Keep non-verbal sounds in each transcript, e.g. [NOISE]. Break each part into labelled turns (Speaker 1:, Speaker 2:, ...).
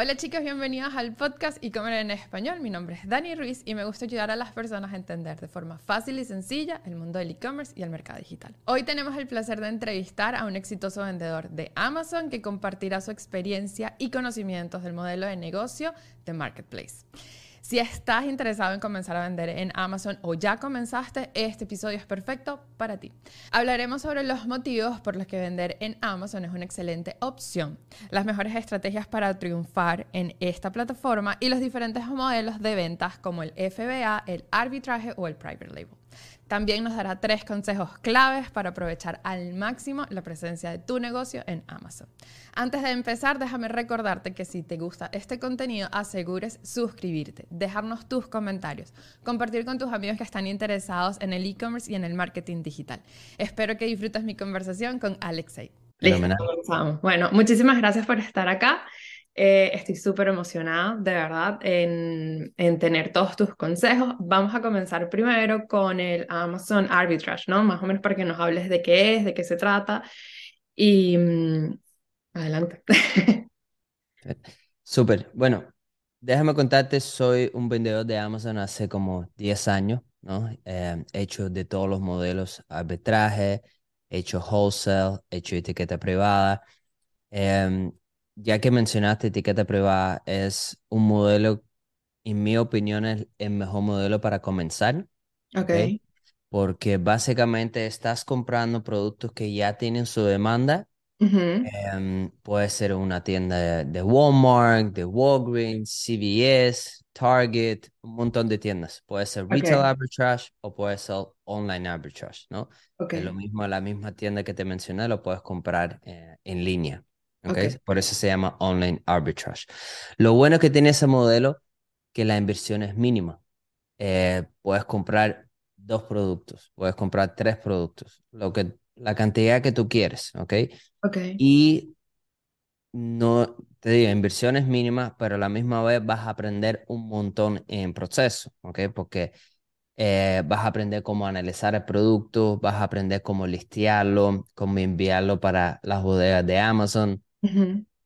Speaker 1: Hola chicos, bienvenidos al podcast y comer en español. Mi nombre es Dani Ruiz y me gusta ayudar a las personas a entender de forma fácil y sencilla el mundo del e-commerce y el mercado digital. Hoy tenemos el placer de entrevistar a un exitoso vendedor de Amazon que compartirá su experiencia y conocimientos del modelo de negocio de Marketplace. Si estás interesado en comenzar a vender en Amazon o ya comenzaste, este episodio es perfecto para ti. Hablaremos sobre los motivos por los que vender en Amazon es una excelente opción, las mejores estrategias para triunfar en esta plataforma y los diferentes modelos de ventas como el FBA, el arbitraje o el private label. También nos dará tres consejos claves para aprovechar al máximo la presencia de tu negocio en Amazon. Antes de empezar, déjame recordarte que si te gusta este contenido, asegures suscribirte, dejarnos tus comentarios, compartir con tus amigos que están interesados en el e-commerce y en el marketing digital. Espero que disfrutes mi conversación con Alexei. Listo, Bueno, muchísimas gracias por estar acá. Eh, estoy súper emocionada, de verdad, en, en, tener todos tus consejos. Vamos a comenzar primero con el Amazon Arbitrage, ¿no? Más o menos para que nos hables de qué es, de qué se trata. Y mm, adelante. [LAUGHS]
Speaker 2: Súper. Bueno, déjame contarte, soy un vendedor de Amazon hace como 10 años, ¿no? He hecho de todos los modelos arbitraje, he hecho wholesale, he hecho etiqueta privada. Eh, ya que mencionaste etiqueta privada, es un modelo, en mi opinión, es el mejor modelo para comenzar.
Speaker 1: Ok.
Speaker 2: Porque básicamente estás comprando productos que ya tienen su demanda. Em, puede ser una tienda de, Walmart, de Walgreens, CVS, Target, un montón de tiendas. Puede ser retail arbitrage o puede ser online arbitrage, ¿no?
Speaker 1: Okay.
Speaker 2: Es lo mismo, la misma tienda que te mencioné, lo puedes comprar eh, en línea. Okay. Por eso se llama online arbitrage. Lo bueno que tiene ese modelo que la inversión es mínima. Eh, puedes comprar dos productos, puedes comprar tres productos, lo que, la cantidad que tú quieres, ¿ok?
Speaker 1: Ok.
Speaker 2: Y no, te digo, inversión es mínima, pero a la misma vez vas a aprender un montón en proceso, ¿ok? Porque eh, vas a aprender cómo analizar el producto, vas a aprender cómo listearlo, cómo enviarlo para las bodegas de Amazon,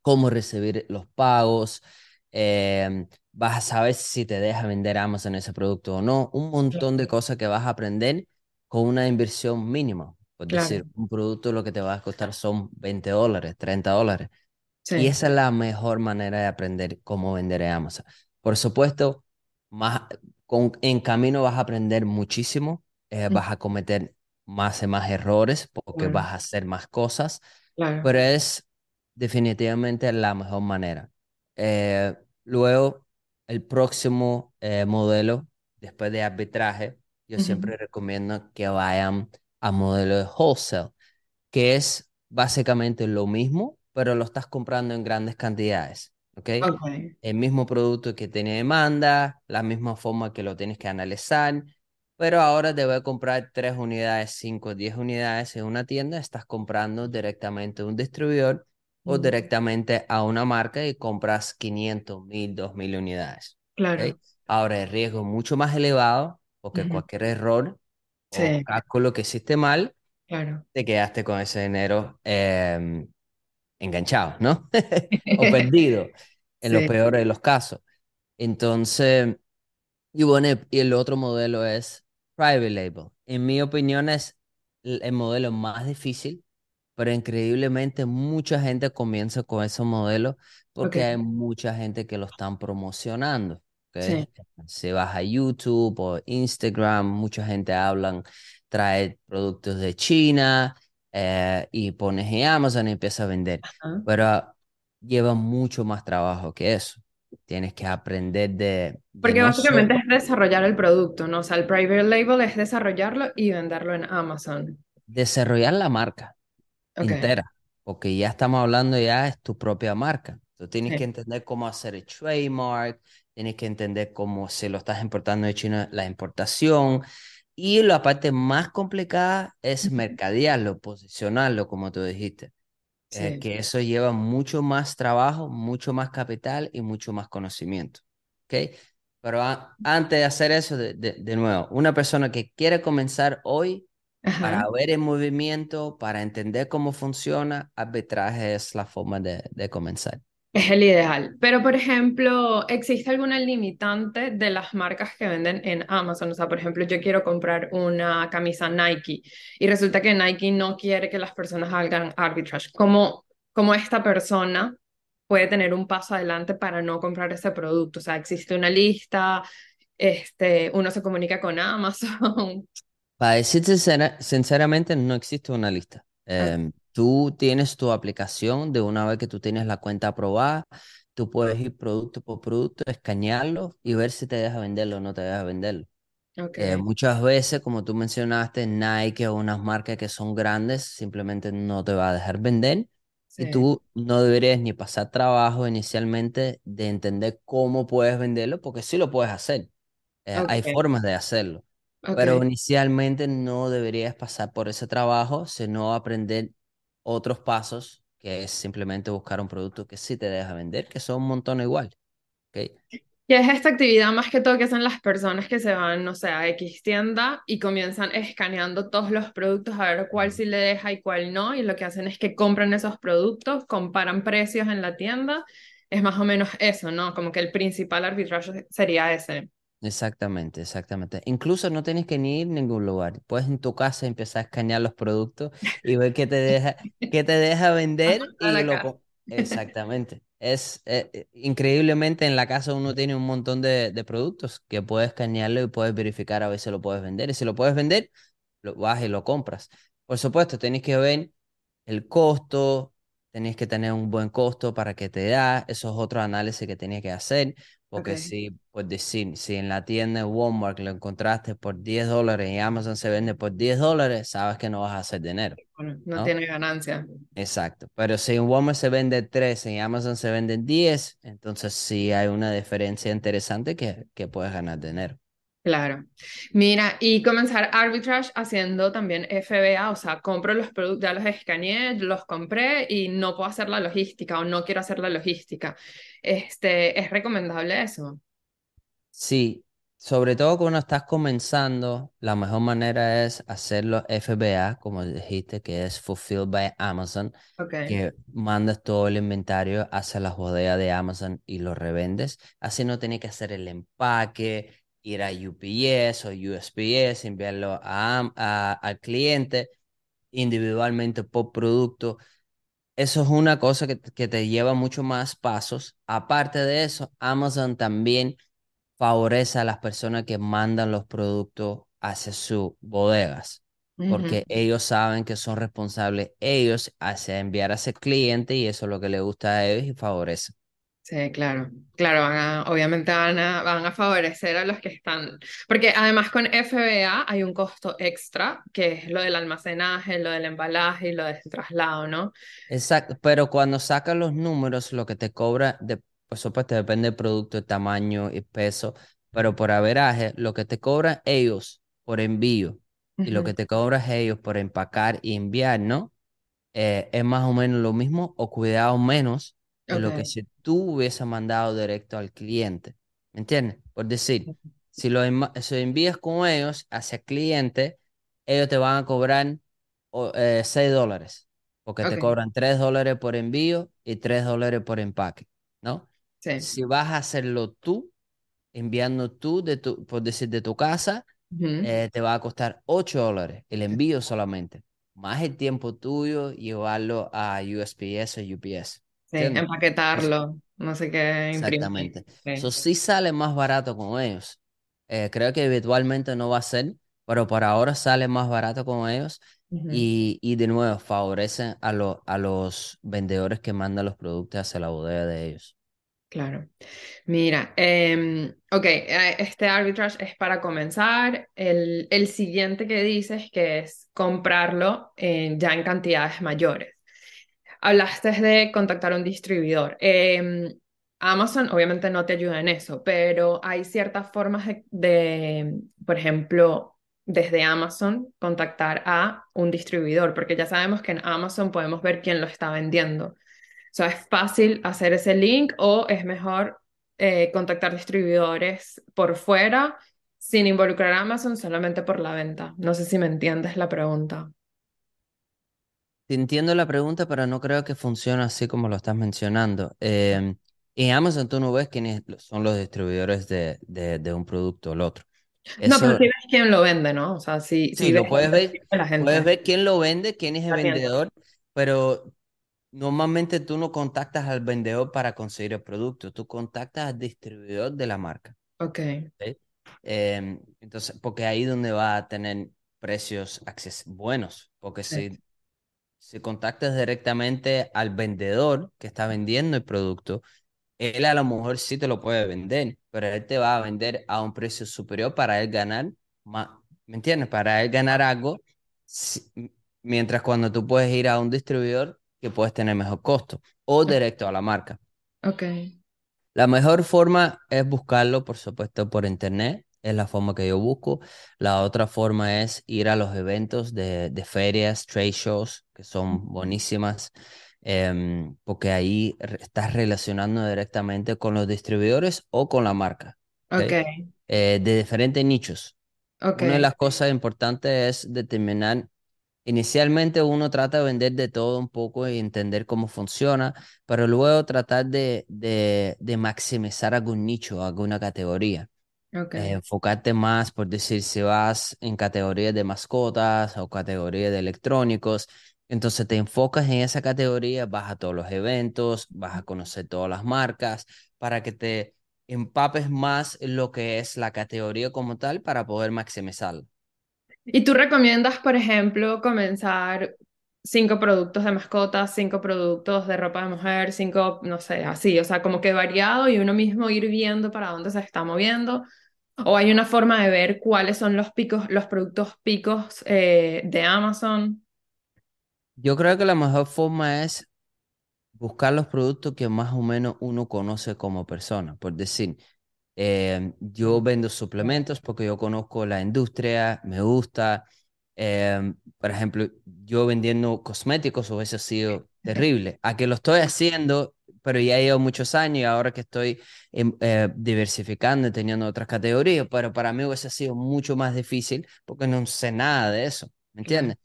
Speaker 2: cómo recibir los pagos, em, vas a saber si te deja vender Amazon ese producto o no, un montón de cosas que vas a aprender con una inversión mínima. Es decir, un producto lo que te va a costar son 20 dólares, 30 dólares. Y esa es la mejor manera de aprender cómo vender en Amazon. Por supuesto, más, con, en camino vas a aprender muchísimo, eh, vas a cometer más y más errores porque vas a hacer más cosas, pero es definitivamente la mejor manera. Eh, luego, el próximo eh, modelo, después de arbitraje, yo siempre recomiendo que vayan a modelo de wholesale, que es básicamente lo mismo, pero lo estás comprando en grandes cantidades. ¿okay? El mismo producto que tiene demanda, la misma forma que lo tienes que analizar, pero ahora te voy a comprar 3 unidades, 5, 10 unidades en una tienda, estás comprando directamente a un distribuidor o directamente a una marca y compras 500, 1000, 2000 unidades.
Speaker 1: Claro.
Speaker 2: Ahora el riesgo es mucho más elevado porque cualquier error o cálculo que hiciste mal,
Speaker 1: claro.
Speaker 2: te quedaste con ese dinero em, enganchado, ¿no? [LAUGHS] o [LAUGHS] perdido, en lo peor de los casos. Entonces, y bueno, y el otro modelo es private label. En mi opinión es el modelo más difícil pero increíblemente mucha gente comienza con esos modelos porque hay mucha gente que lo están promocionando. ¿okay? Si vas a YouTube o Instagram, mucha gente hablan, trae productos de China eh, y pones en Amazon y empieza a vender. Pero lleva mucho más trabajo que eso. Tienes que aprender de...
Speaker 1: Porque básicamente es desarrollar el producto, ¿no? O sea, el private label es desarrollarlo y venderlo en Amazon.
Speaker 2: Desarrollar la marca entera, porque ya estamos hablando ya es tu propia marca. Tú tienes que entender cómo hacer el trademark, tienes que entender cómo si lo estás importando de China, la importación. Y la parte más complicada es mercadearlo, posicionarlo, como tú dijiste. Eh, que eso lleva mucho más trabajo, mucho más capital y mucho más conocimiento. ¿Ok? Pero antes de hacer eso, de, de, nuevo, una persona que quiere comenzar hoy para ver el movimiento, para entender cómo funciona, arbitraje es la forma de, de comenzar.
Speaker 1: Es el ideal. Pero, por ejemplo, ¿existe alguna limitante de las marcas que venden en Amazon? O sea, por ejemplo, yo quiero comprar una camisa Nike y resulta que Nike no quiere que las personas hagan arbitrage. ¿Cómo, cómo esta persona puede tener un paso adelante para no comprar ese producto? O sea, ¿existe una lista? Este, uno se comunica con Amazon. [LAUGHS]
Speaker 2: Para decirte sincera- sinceramente, no existe una lista.
Speaker 1: Ok,
Speaker 2: Em, tú tienes tu aplicación, de una vez que tú tienes la cuenta aprobada, tú puedes ir producto por producto, escanearlo y ver si te deja venderlo o no te deja venderlo. Eh, muchas veces, como tú mencionaste, Nike o unas marcas que son grandes simplemente no te va a dejar vender y tú no deberías ni pasar trabajo inicialmente de entender cómo puedes venderlo, porque sí lo puedes hacer. Eh, hay formas de hacerlo, pero
Speaker 1: ok.
Speaker 2: inicialmente no deberías pasar por ese trabajo, sino aprender otros pasos, que es simplemente buscar un producto que sí te deja vender, que son un montón igual. ¿ok?
Speaker 1: ¿Qué es esta actividad más que todo que hacen las personas que se van, no sé, a X tienda y comienzan escaneando todos los productos a ver cuál sí le deja y cuál no? Y lo que hacen es que compran esos productos, comparan precios en la tienda. Es más o menos eso, ¿no? Como que el principal arbitraje sería ese.
Speaker 2: Exactamente, exactamente. Incluso no tienes que ni ir a ningún lugar. Puedes en tu casa empezar a escanear los productos y ver qué te deja, qué te deja [LAUGHS] vender y lo... Exactamente. Es eh, eh, increíblemente en la casa uno tiene un montón de, de productos que puedes escanearlo y puedes verificar a ver si lo puedes vender. Y si lo puedes vender, lo vas y lo compras. Por supuesto, tienes que ver el costo, tenés que tener un buen costo para que te da, esos otros análisis que tenías que hacer, porque si, pues decir, si en la tienda de Walmart lo encontraste por 10 dólares y Amazon se vende por 10 dólares, sabes que no vas a hacer dinero,
Speaker 1: bueno, no
Speaker 2: ¿no?
Speaker 1: tiene ganancia.
Speaker 2: Exacto, pero si en Walmart se vende 13 y Amazon se vende 10, entonces sí hay una diferencia interesante que, que puedes ganar dinero.
Speaker 1: Claro. Mira, y comenzar arbitrage haciendo también FBA, o sea, compro los productos, ya los escaneé, los compré y no puedo hacer la logística o no quiero hacer la logística. Este, ¿es recomendable eso?
Speaker 2: Sí, sobre todo cuando estás comenzando, la mejor manera es hacerlo FBA, como dijiste, que es Fulfilled by Amazon,
Speaker 1: Ok.
Speaker 2: que mandas todo el inventario hacia las bodegas de Amazon y lo revendes. Así no tienes que hacer el empaque, ir a UPS o USPS, enviarlo a, a- al cliente individualmente por producto. Eso es una cosa que, que te lleva mucho más pasos. Aparte de eso, Amazon también favorece a las personas que mandan los productos hacia sus bodegas, porque ellos saben que son responsables ellos hacia enviar a ese cliente y eso es lo que les gusta a ellos y favorece.
Speaker 1: Sí, claro. Claro, van a, obviamente van a, van a favorecer a los que están, porque además con FBA hay un costo extra, que es lo del almacenaje, lo del embalaje y lo del traslado, ¿no?
Speaker 2: Exacto, pero cuando sacas los números, lo que te cobra, de, por supuesto, depende del producto, el tamaño y peso, pero por averaje, lo que te cobran ellos por envío y lo que te cobras ellos por empacar y enviar, ¿no? eh, es más o menos lo mismo o cuidado menos de lo que si tú hubieses mandado directo al cliente. ¿Me entiendes? Por decir, si lo, enma- si lo envías con ellos hacia el cliente, ellos te van a cobrar eh, 6 dólares, porque te cobran 3 dólares por envío y 3 dólares por empaque, ¿no?
Speaker 1: Sí.
Speaker 2: Si vas a hacerlo tú, enviando tú, de tu, por decir, de tu casa, eh, te va a costar 8 dólares el envío solamente, más el tiempo tuyo llevarlo a USPS o UPS.
Speaker 1: Sí,
Speaker 2: ¿Entiendes? Entonces,
Speaker 1: empaquetarlo, no sé qué, imprimir.
Speaker 2: exactamente. Eso sí sale más barato con ellos. Eh, creo que eventualmente no va a ser, pero por ahora sale más barato con ellos. Y, y de nuevo, favorecen a, los a los vendedores que mandan los productos hacia la bodega de ellos.
Speaker 1: Claro. Mira, em, ok, eh, este arbitrage es para comenzar. El, el siguiente que dices que es comprarlo en- ya en cantidades mayores. Hablaste de contactar a un distribuidor. Em, Amazon obviamente no te ayuda en eso, pero hay ciertas formas de, de, por ejemplo, desde Amazon contactar a un distribuidor, porque ya sabemos que en Amazon podemos ver quién lo está vendiendo. O sea, ¿es fácil hacer ese link o es mejor eh, contactar distribuidores por fuera sin involucrar a Amazon solamente por la venta? No sé si me entiendes la pregunta.
Speaker 2: Entiendo la pregunta, pero no creo que funcione así como lo estás mencionando. Em, en Amazon tú no ves quiénes son los distribuidores de, de, de un producto o el otro.
Speaker 1: No, pero
Speaker 2: Eso,
Speaker 1: sí ves quién lo vende, ¿no? O sea, sí,
Speaker 2: sí,
Speaker 1: ves
Speaker 2: lo puedes ver,
Speaker 1: la
Speaker 2: puedes
Speaker 1: gente.
Speaker 2: ver quién lo vende, quién es el
Speaker 1: la tienda.
Speaker 2: vendedor, pero normalmente tú no contactas al vendedor para conseguir el producto, tú contactas al distribuidor de la marca.
Speaker 1: Ok,
Speaker 2: ¿sí? Em, entonces, porque ahí es donde va a tener precios acces buenos, porque
Speaker 1: sí.
Speaker 2: si, si contactas directamente al vendedor que está vendiendo el producto, él a lo mejor sí te lo puede vender, pero él te va a vender a un precio superior para él ganar más, ¿me entiendes? Para él ganar algo, mientras cuando tú puedes ir a un distribuidor que puedes tener mejor costo o directo a la marca.
Speaker 1: Ok,
Speaker 2: La mejor forma es buscarlo, por supuesto, por internet. Es la forma que yo busco. La otra forma es ir a los eventos de, de ferias, trade shows, que son buenísimas, em, porque ahí estás relacionando directamente con los distribuidores o con la marca, ¿ok?
Speaker 1: ok,
Speaker 2: Eh, de diferentes nichos.
Speaker 1: ok,
Speaker 2: Una de las cosas importantes es determinar, inicialmente uno trata de vender de todo un poco y entender cómo funciona, pero luego tratar de, de, de maximizar algún nicho, alguna categoría.
Speaker 1: Ok.
Speaker 2: Eh, enfocarte más, por decir, si vas en categorías de mascotas o categorías de electrónicos, entonces te enfocas en esa categoría, vas a todos los eventos, vas a conocer todas las marcas, para que te empapes más lo que es la categoría como tal para poder maximizarlo.
Speaker 1: ¿Y tú recomiendas, por ejemplo, comenzar cinco productos de mascotas, cinco productos de ropa de mujer, cinco, no sé, así, o sea, como que variado y uno mismo ir viendo para dónde se está moviendo? ¿O hay una forma de ver cuáles son los picos, los productos picos eh, de Amazon?
Speaker 2: Yo creo que la mejor forma es buscar los productos que más o menos uno conoce como persona. Por decir, eh, yo vendo suplementos porque yo conozco la industria, me gusta. Eh, por ejemplo, yo vendiendo cosméticos hubiese sido terrible. A que lo estoy haciendo, pero ya llevo muchos años y ahora que estoy em, eh, diversificando y teniendo otras categorías, pero para mí hubiese sido mucho más difícil porque no sé nada de eso, ¿me entiendes?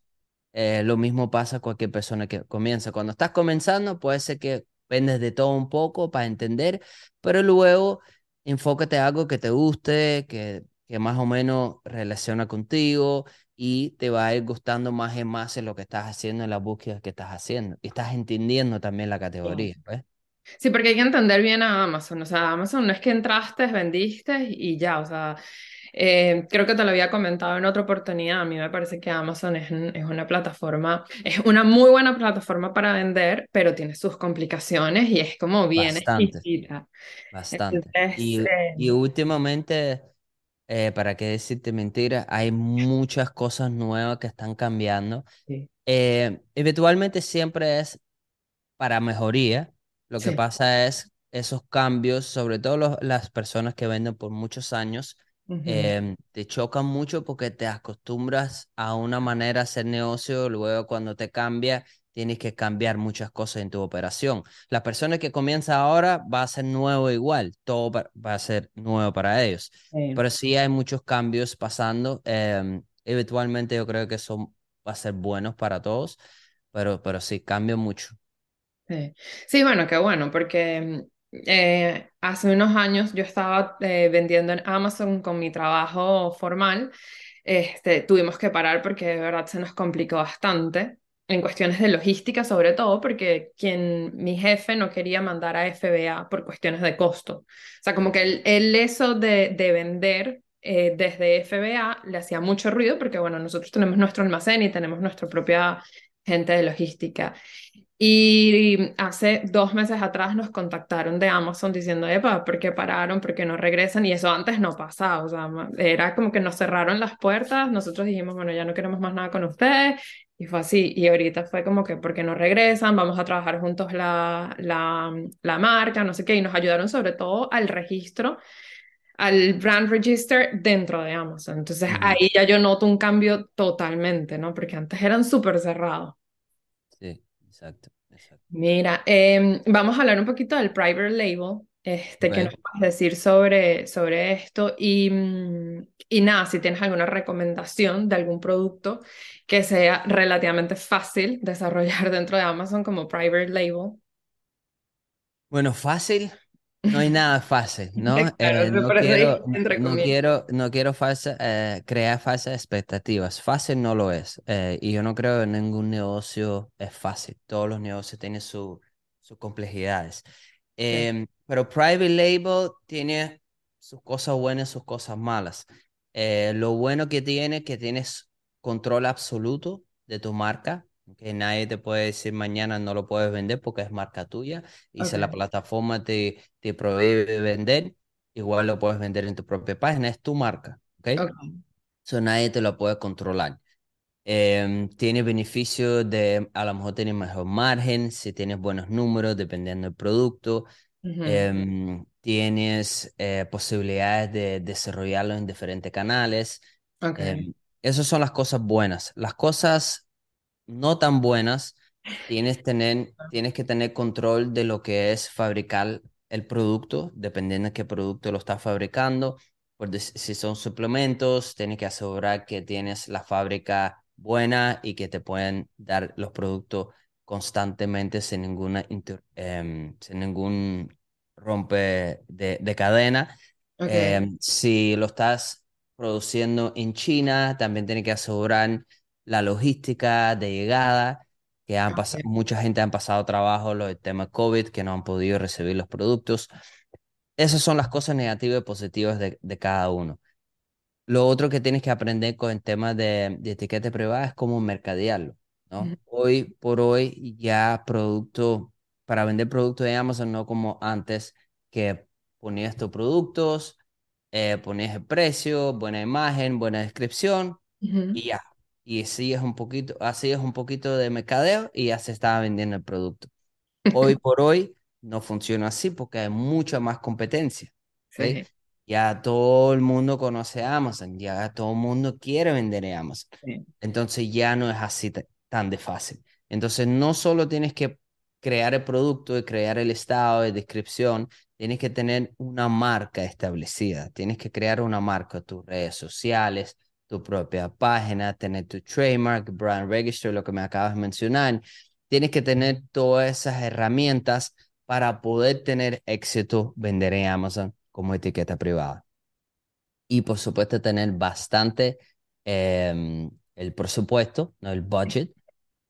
Speaker 2: Eh, lo mismo pasa a cualquier persona que comienza. Cuando estás comenzando, puede ser que vendes de todo un poco para entender, pero luego enfócate en algo que te guste, que, que más o menos relaciona contigo y te va a ir gustando más y más en lo que estás haciendo, en las búsquedas que estás haciendo. Y estás entendiendo también la categoría, ¿ves?
Speaker 1: Sí, porque hay que entender bien a Amazon. O sea, Amazon no es que entraste, vendiste y ya. O sea, eh, creo que te lo había comentado en otra oportunidad. A mí me parece que Amazon es, es una plataforma, es una muy buena plataforma para vender, pero tiene sus complicaciones y es como bien
Speaker 2: Bastante,
Speaker 1: exquisita.
Speaker 2: bastante.
Speaker 1: Entonces,
Speaker 2: Y,
Speaker 1: eh,
Speaker 2: y últimamente, eh, para qué decirte mentiras, hay muchas cosas nuevas que están cambiando.
Speaker 1: sí,
Speaker 2: eventualmente siempre es para mejoría. Lo que pasa es esos cambios, sobre todo los- las personas que venden por muchos años, em, te chocan mucho porque te acostumbras a una manera de hacer negocio, luego cuando te cambia, tienes que cambiar muchas cosas en tu operación. La persona que comienza ahora va a ser nuevo igual, todo va a ser nuevo para ellos.
Speaker 1: sí.
Speaker 2: Pero sí hay muchos cambios pasando. em, eventualmente yo creo que eso va a ser buenos para todos, pero, pero sí, cambia mucho.
Speaker 1: Sí, bueno, qué bueno, porque mm, eh, hace unos años yo estaba eh, vendiendo en Amazon con mi trabajo formal. Este, tuvimos que parar porque de verdad se nos complicó bastante en cuestiones de logística, sobre todo porque quien, mi jefe no quería mandar a FBA por cuestiones de costo. O sea, como que el, el eso de, de vender eh, desde FBA le hacía mucho ruido porque, bueno, nosotros tenemos nuestro almacén y tenemos nuestra propia gente de logística. Y hace dos meses atrás nos contactaron de Amazon diciendo, epa, ¿por qué pararon? ¿Por qué no regresan? Y eso antes no pasaba, o sea, era como que nos cerraron las puertas, nosotros dijimos, bueno, ya no queremos más nada con ustedes, y fue así, y ahorita fue como que, ¿por qué no regresan? Vamos a trabajar juntos la, la, la marca, no sé qué, y nos ayudaron sobre todo al registro, al brand register dentro de Amazon. Entonces ahí ya yo noto un cambio totalmente, ¿no? Porque antes eran súper cerrados.
Speaker 2: Exacto, exacto.
Speaker 1: Mira, em, vamos a hablar un poquito del private label. este, que nos puedes decir sobre, sobre esto. Y, mm, y nada, si tienes alguna recomendación de algún producto que sea relativamente fácil [LAUGHS] desarrollar dentro de Amazon como private label.
Speaker 2: Bueno, fácil, no hay nada fácil, ¿no? [LAUGHS] Eh,
Speaker 1: Claro,
Speaker 2: no
Speaker 1: por eso
Speaker 2: quiero, no, no quiero, no quiero falsa- eh, crear falsas expectativas. Fácil no lo es. eh, y yo no creo que ningún negocio es fácil. Todos los negocios tienen su- sus complejidades.
Speaker 1: Sí.
Speaker 2: Em, pero private label tiene sus cosas buenas y sus cosas malas. Eh, lo bueno que tiene es que tienes control absoluto de tu marca. Que nadie te puede decir mañana no lo puedes vender porque es marca tuya. Y si la plataforma te, te prohíbe vender, igual lo puedes vender en tu propia página. Es tu marca. ¿Ok?
Speaker 1: ok.
Speaker 2: Eso nadie te lo puede controlar. Em, tiene beneficio de, a lo mejor tienes mejor margen, si tienes buenos números, dependiendo del producto.
Speaker 1: Ujú,
Speaker 2: Em, tienes eh, posibilidades de desarrollarlo en diferentes canales.
Speaker 1: Ok,
Speaker 2: Em, esas son las cosas buenas. Las cosas no tan buenas, tienes, tener, tienes que tener control de lo que es fabricar el producto, dependiendo de qué producto lo estás fabricando. Por dec- si son suplementos, tienes que asegurar que tienes la fábrica buena y que te pueden dar los productos constantemente sin ninguna inter- em, sin ningún rompe de, de cadena. Em, si lo estás produciendo en China, también tienes que asegurar la logística de llegada, que han pasado, mucha gente han pasado trabajo, lo del tema COVID, que no han podido recibir los productos. Esas son las cosas negativas y positivas de, de cada uno. Lo otro que tienes que aprender con el tema de, de etiqueta privada es cómo mercadearlo, ¿no? Hoy por hoy ya producto, para vender productos de Amazon, no como antes, que ponías tus productos, eh, ponías el precio, buena imagen, buena descripción y ya. Y así es un poquito, así es un poquito de mercadeo y ya se estaba vendiendo el producto. Hoy [LAUGHS] por hoy no funciona así porque hay mucha más competencia.
Speaker 1: Sí,
Speaker 2: Ya todo el mundo conoce Amazon, ya todo el mundo quiere vender en Amazon.
Speaker 1: sí.
Speaker 2: Entonces ya no es así ta- tan de fácil. Entonces no solo tienes que crear el producto y crear el estado de descripción, tienes que tener una marca establecida, tienes que crear una marca, tus redes sociales, tu propia página, tener tu trademark, brand register, lo que me acabas de mencionar. Tienes que tener todas esas herramientas para poder tener éxito, vender en Amazon como etiqueta privada. Y por supuesto tener bastante em, el presupuesto, ¿no? el budget.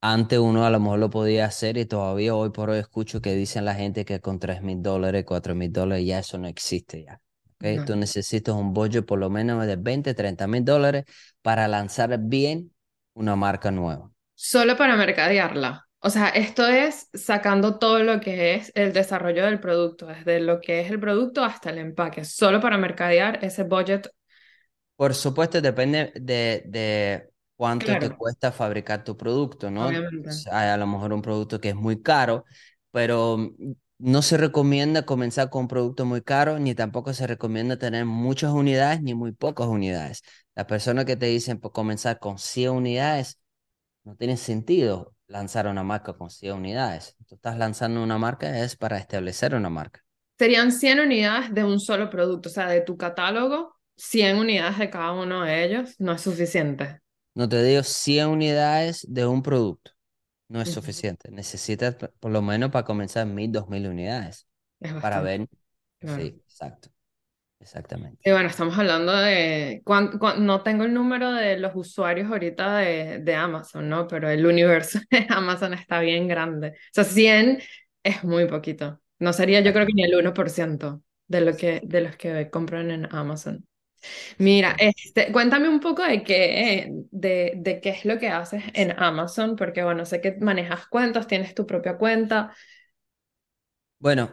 Speaker 2: Antes uno a lo mejor lo podía hacer y todavía hoy por hoy escucho que dicen la gente que con tres mil dólares, cuatro mil dólares ya eso no existe ya. ¿Ok?
Speaker 1: No.
Speaker 2: Tú necesitas un budget por lo menos de 20, 30 mil dólares para lanzar bien una marca nueva.
Speaker 1: Solo para mercadearla. O sea, esto es sacando todo lo que es el desarrollo del producto, desde lo que es el producto hasta el empaque, solo para mercadear ese budget.
Speaker 2: Por supuesto, depende de, de cuánto te cuesta fabricar tu producto, ¿no?
Speaker 1: obviamente.
Speaker 2: S- Hay a lo mejor un producto que es muy caro, pero no se recomienda comenzar con un producto muy caro, ni tampoco se recomienda tener muchas unidades ni muy pocas unidades. Las personas que te dicen por comenzar con 100 unidades, no tiene sentido lanzar una marca con 100 unidades. Tú estás lanzando una marca es para establecer una marca.
Speaker 1: Serían 100 unidades de un solo producto, o sea, de tu catálogo, 100 unidades de cada uno de ellos no es suficiente.
Speaker 2: No te digo 100 unidades de un producto. No es suficiente. Necesitas por lo menos para comenzar mil, dos mil unidades
Speaker 1: Es
Speaker 2: para ver.
Speaker 1: claro.
Speaker 2: Sí, exacto, exactamente.
Speaker 1: Y bueno, estamos hablando de, no tengo el número de los usuarios ahorita de, de Amazon, ¿no? Pero el universo [LAUGHS] de Amazon está bien grande. O sea, 100 es muy poquito. No sería yo creo que ni el 1% de lo que, de los que compran en Amazon. Mira, este, cuéntame un poco de qué, de, de qué es lo que haces en Amazon, porque bueno, sé que manejas cuentas, tienes tu propia cuenta.
Speaker 2: Bueno,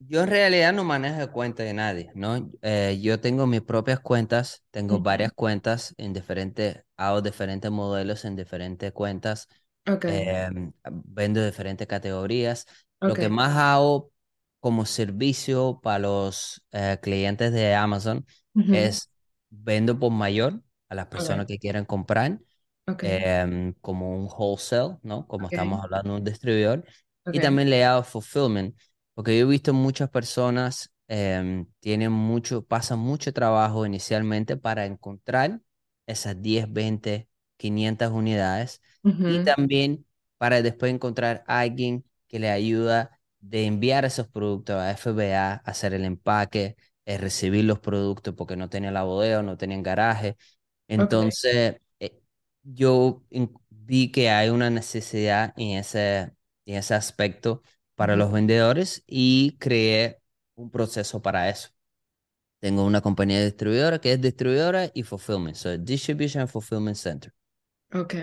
Speaker 2: yo en realidad no manejo cuenta de nadie, ¿no? Eh, yo tengo mis propias cuentas, tengo varias cuentas en diferentes, hago diferentes modelos en diferentes cuentas,
Speaker 1: Ok,
Speaker 2: em, vendo diferentes categorías. Lo que más hago como servicio para los eh, clientes de Amazon
Speaker 1: Ujú.
Speaker 2: es vendo por mayor a las personas
Speaker 1: Ok,
Speaker 2: que quieran comprar,
Speaker 1: ok,
Speaker 2: em, como un wholesale, ¿no? Como
Speaker 1: ok,
Speaker 2: estamos hablando de un distribuidor. Y también le hago fulfillment Porque yo he visto muchas personas em, tienen mucho, pasan mucho trabajo inicialmente para encontrar esas 10 20 500 unidades y
Speaker 1: Ujú,
Speaker 2: también para después encontrar a alguien que le ayuda de enviar esos productos a FBA, hacer el empaque, eh, recibir los productos porque no tenía la bodega, no tenían garaje. Entonces, eh, yo vi que hay una necesidad en ese, en ese aspecto para los vendedores y creé un proceso para eso. Tengo una compañía distribuidora que es distribuidora y fulfillment, so Distribution and Fulfillment Center.
Speaker 1: Ok.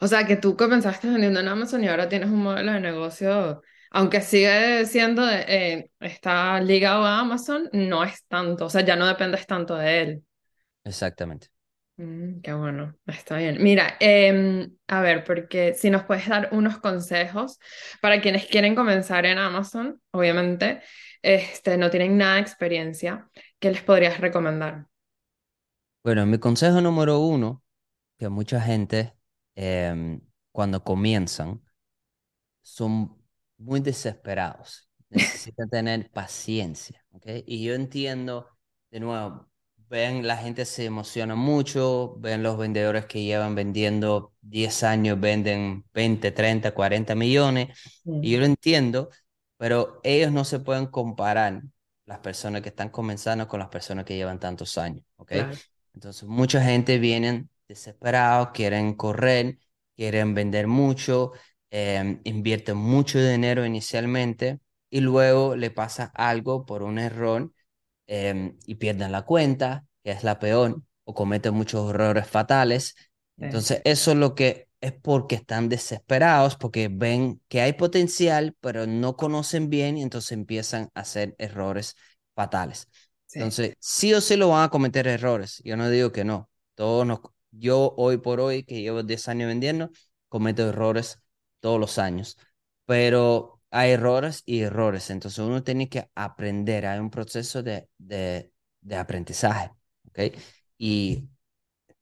Speaker 1: O sea, que tú comenzaste vendiendo en Amazon y ahora tienes un modelo de negocio, aunque sigue siendo, eh, está ligado a Amazon, no es tanto, o sea, ya no dependes tanto de él.
Speaker 2: Exactamente.
Speaker 1: Mm, qué bueno, está bien. Mira, em, a ver, porque si nos puedes dar unos consejos para quienes quieren comenzar en Amazon, obviamente, este, no tienen nada de experiencia, ¿qué les podrías recomendar?
Speaker 2: Bueno, mi consejo número uno, que mucha gente em, cuando comienzan son muy desesperados, necesitan tener paciencia, ¿ok? Y yo entiendo, de nuevo, ven, la gente se emociona mucho, ven los vendedores que llevan vendiendo 10 años, venden 20 30 40 millones, y yo lo entiendo, pero ellos no se pueden comparar las personas que están comenzando con las personas que llevan tantos años, ¿ok?
Speaker 1: claro,
Speaker 2: Entonces, mucha gente vienen desesperados, quieren correr, quieren vender mucho em, invierten mucho dinero inicialmente y luego le pasa algo por un error em, y pierden la cuenta, que es la peor, o cometen muchos errores fatales.
Speaker 1: sí,
Speaker 2: Entonces, eso es lo que es porque están desesperados, porque ven que hay potencial, pero no conocen bien y entonces empiezan a hacer errores fatales.
Speaker 1: sí,
Speaker 2: Entonces, sí o sí lo van a cometer errores. Yo no digo que no. Todos nos, yo hoy por hoy, que llevo 10 años vendiendo, cometo errores todos los años, pero hay errores y errores, entonces uno tiene que aprender, hay un proceso de, de, de aprendizaje, ¿ok? Y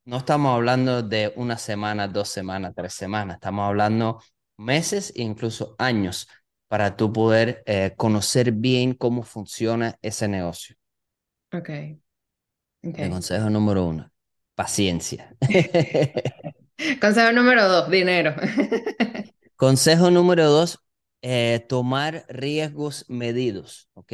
Speaker 2: no estamos hablando de una semana, dos semanas, tres semanas, estamos hablando meses e incluso años para tú poder eh, conocer bien cómo funciona ese negocio.
Speaker 1: ok,
Speaker 2: Mi
Speaker 1: ok.
Speaker 2: consejo número uno, paciencia. [LAUGHS]
Speaker 1: Consejo número dos, dinero. [LAUGHS]
Speaker 2: Consejo número dos, eh, tomar riesgos medidos, ¿ok?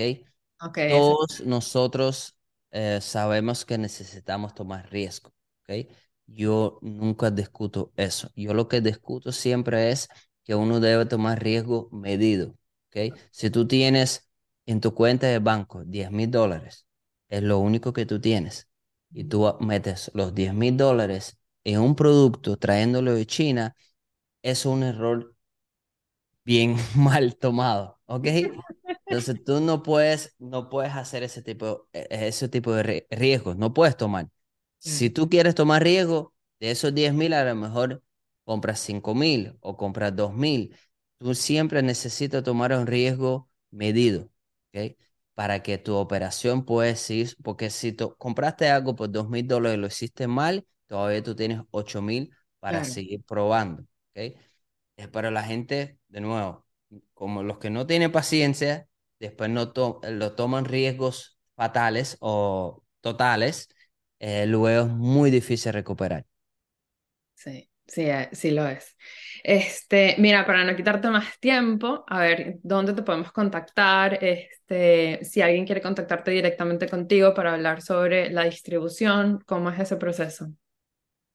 Speaker 1: Ok, ese.
Speaker 2: Todos nosotros eh, sabemos que necesitamos tomar riesgo, ¿ok? Yo nunca discuto eso. Yo lo que discuto siempre es que uno debe tomar riesgo medido, ¿ok? Si tú tienes en tu cuenta de banco diez mil dólares, es lo único que tú tienes, y tú metes los diez mil dólares en un producto trayéndolo de China, es un error bien [LAUGHS] mal tomado, ¿ok? Entonces tú no puedes, no puedes hacer ese tipo, e- e, ese tipo de ri- riesgos, no puedes tomar. Si
Speaker 1: Claro,
Speaker 2: tú quieres tomar riesgo, de esos diez mil a lo mejor compras cinco mil o compras dos mil. Tú siempre necesitas tomar un riesgo medido, ¿ok? Para que tu operación pueda seguir, porque si tú compraste algo por dos mil dólares y lo hiciste mal, todavía tú tienes ocho mil para
Speaker 1: claro.
Speaker 2: seguir probando, ¿ok? Es para la gente, de nuevo, como los que no tienen paciencia, después no to- lo toman riesgos fatales o totales, eh, luego es muy difícil recuperar.
Speaker 1: Sí, sí, eh, sí lo es. Este, mira, para no quitarte más tiempo, a ver, ¿dónde te podemos contactar? Este, si alguien quiere contactarte directamente contigo para hablar sobre la distribución, ¿cómo es ese proceso?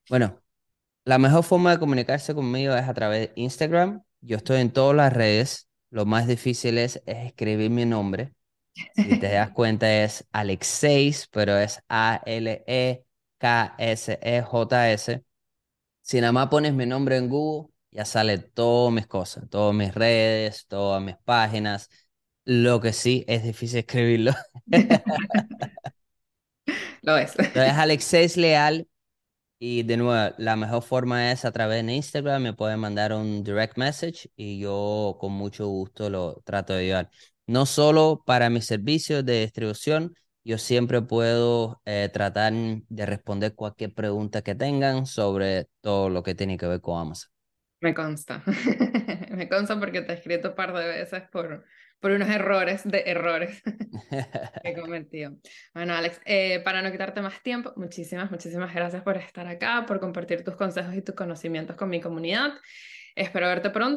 Speaker 2: Bueno, la mejor forma de comunicarse conmigo es a través de Instagram. Yo estoy en todas las redes. Lo más difícil es, es escribir mi nombre. Si te das [LAUGHS] cuenta es Alexeis, pero es A-L-E-K-S-E-J-S. Si nada más pones mi nombre en Google, ya sale todas mis cosas, todas mis redes, todas mis páginas. Lo que sí es difícil escribirlo. [LAUGHS]
Speaker 1: Lo es.
Speaker 2: Entonces, Alexeis Leal. Y de nuevo, la mejor forma es a través de Instagram. Me pueden mandar un direct message y yo con mucho gusto lo trato de ayudar. No solo para mis servicios de distribución, yo siempre puedo eh, tratar de responder cualquier pregunta que tengan sobre todo lo que tiene que ver con Amazon.
Speaker 1: Me consta. [LAUGHS] Me consta porque te he escrito un par de veces por, por unos errores de errores [LAUGHS] [LAUGHS] que he cometido. Bueno, Alex, eh, para no quitarte más tiempo, muchísimas, muchísimas gracias por estar acá, por compartir tus consejos y tus conocimientos con mi comunidad. Espero verte pronto.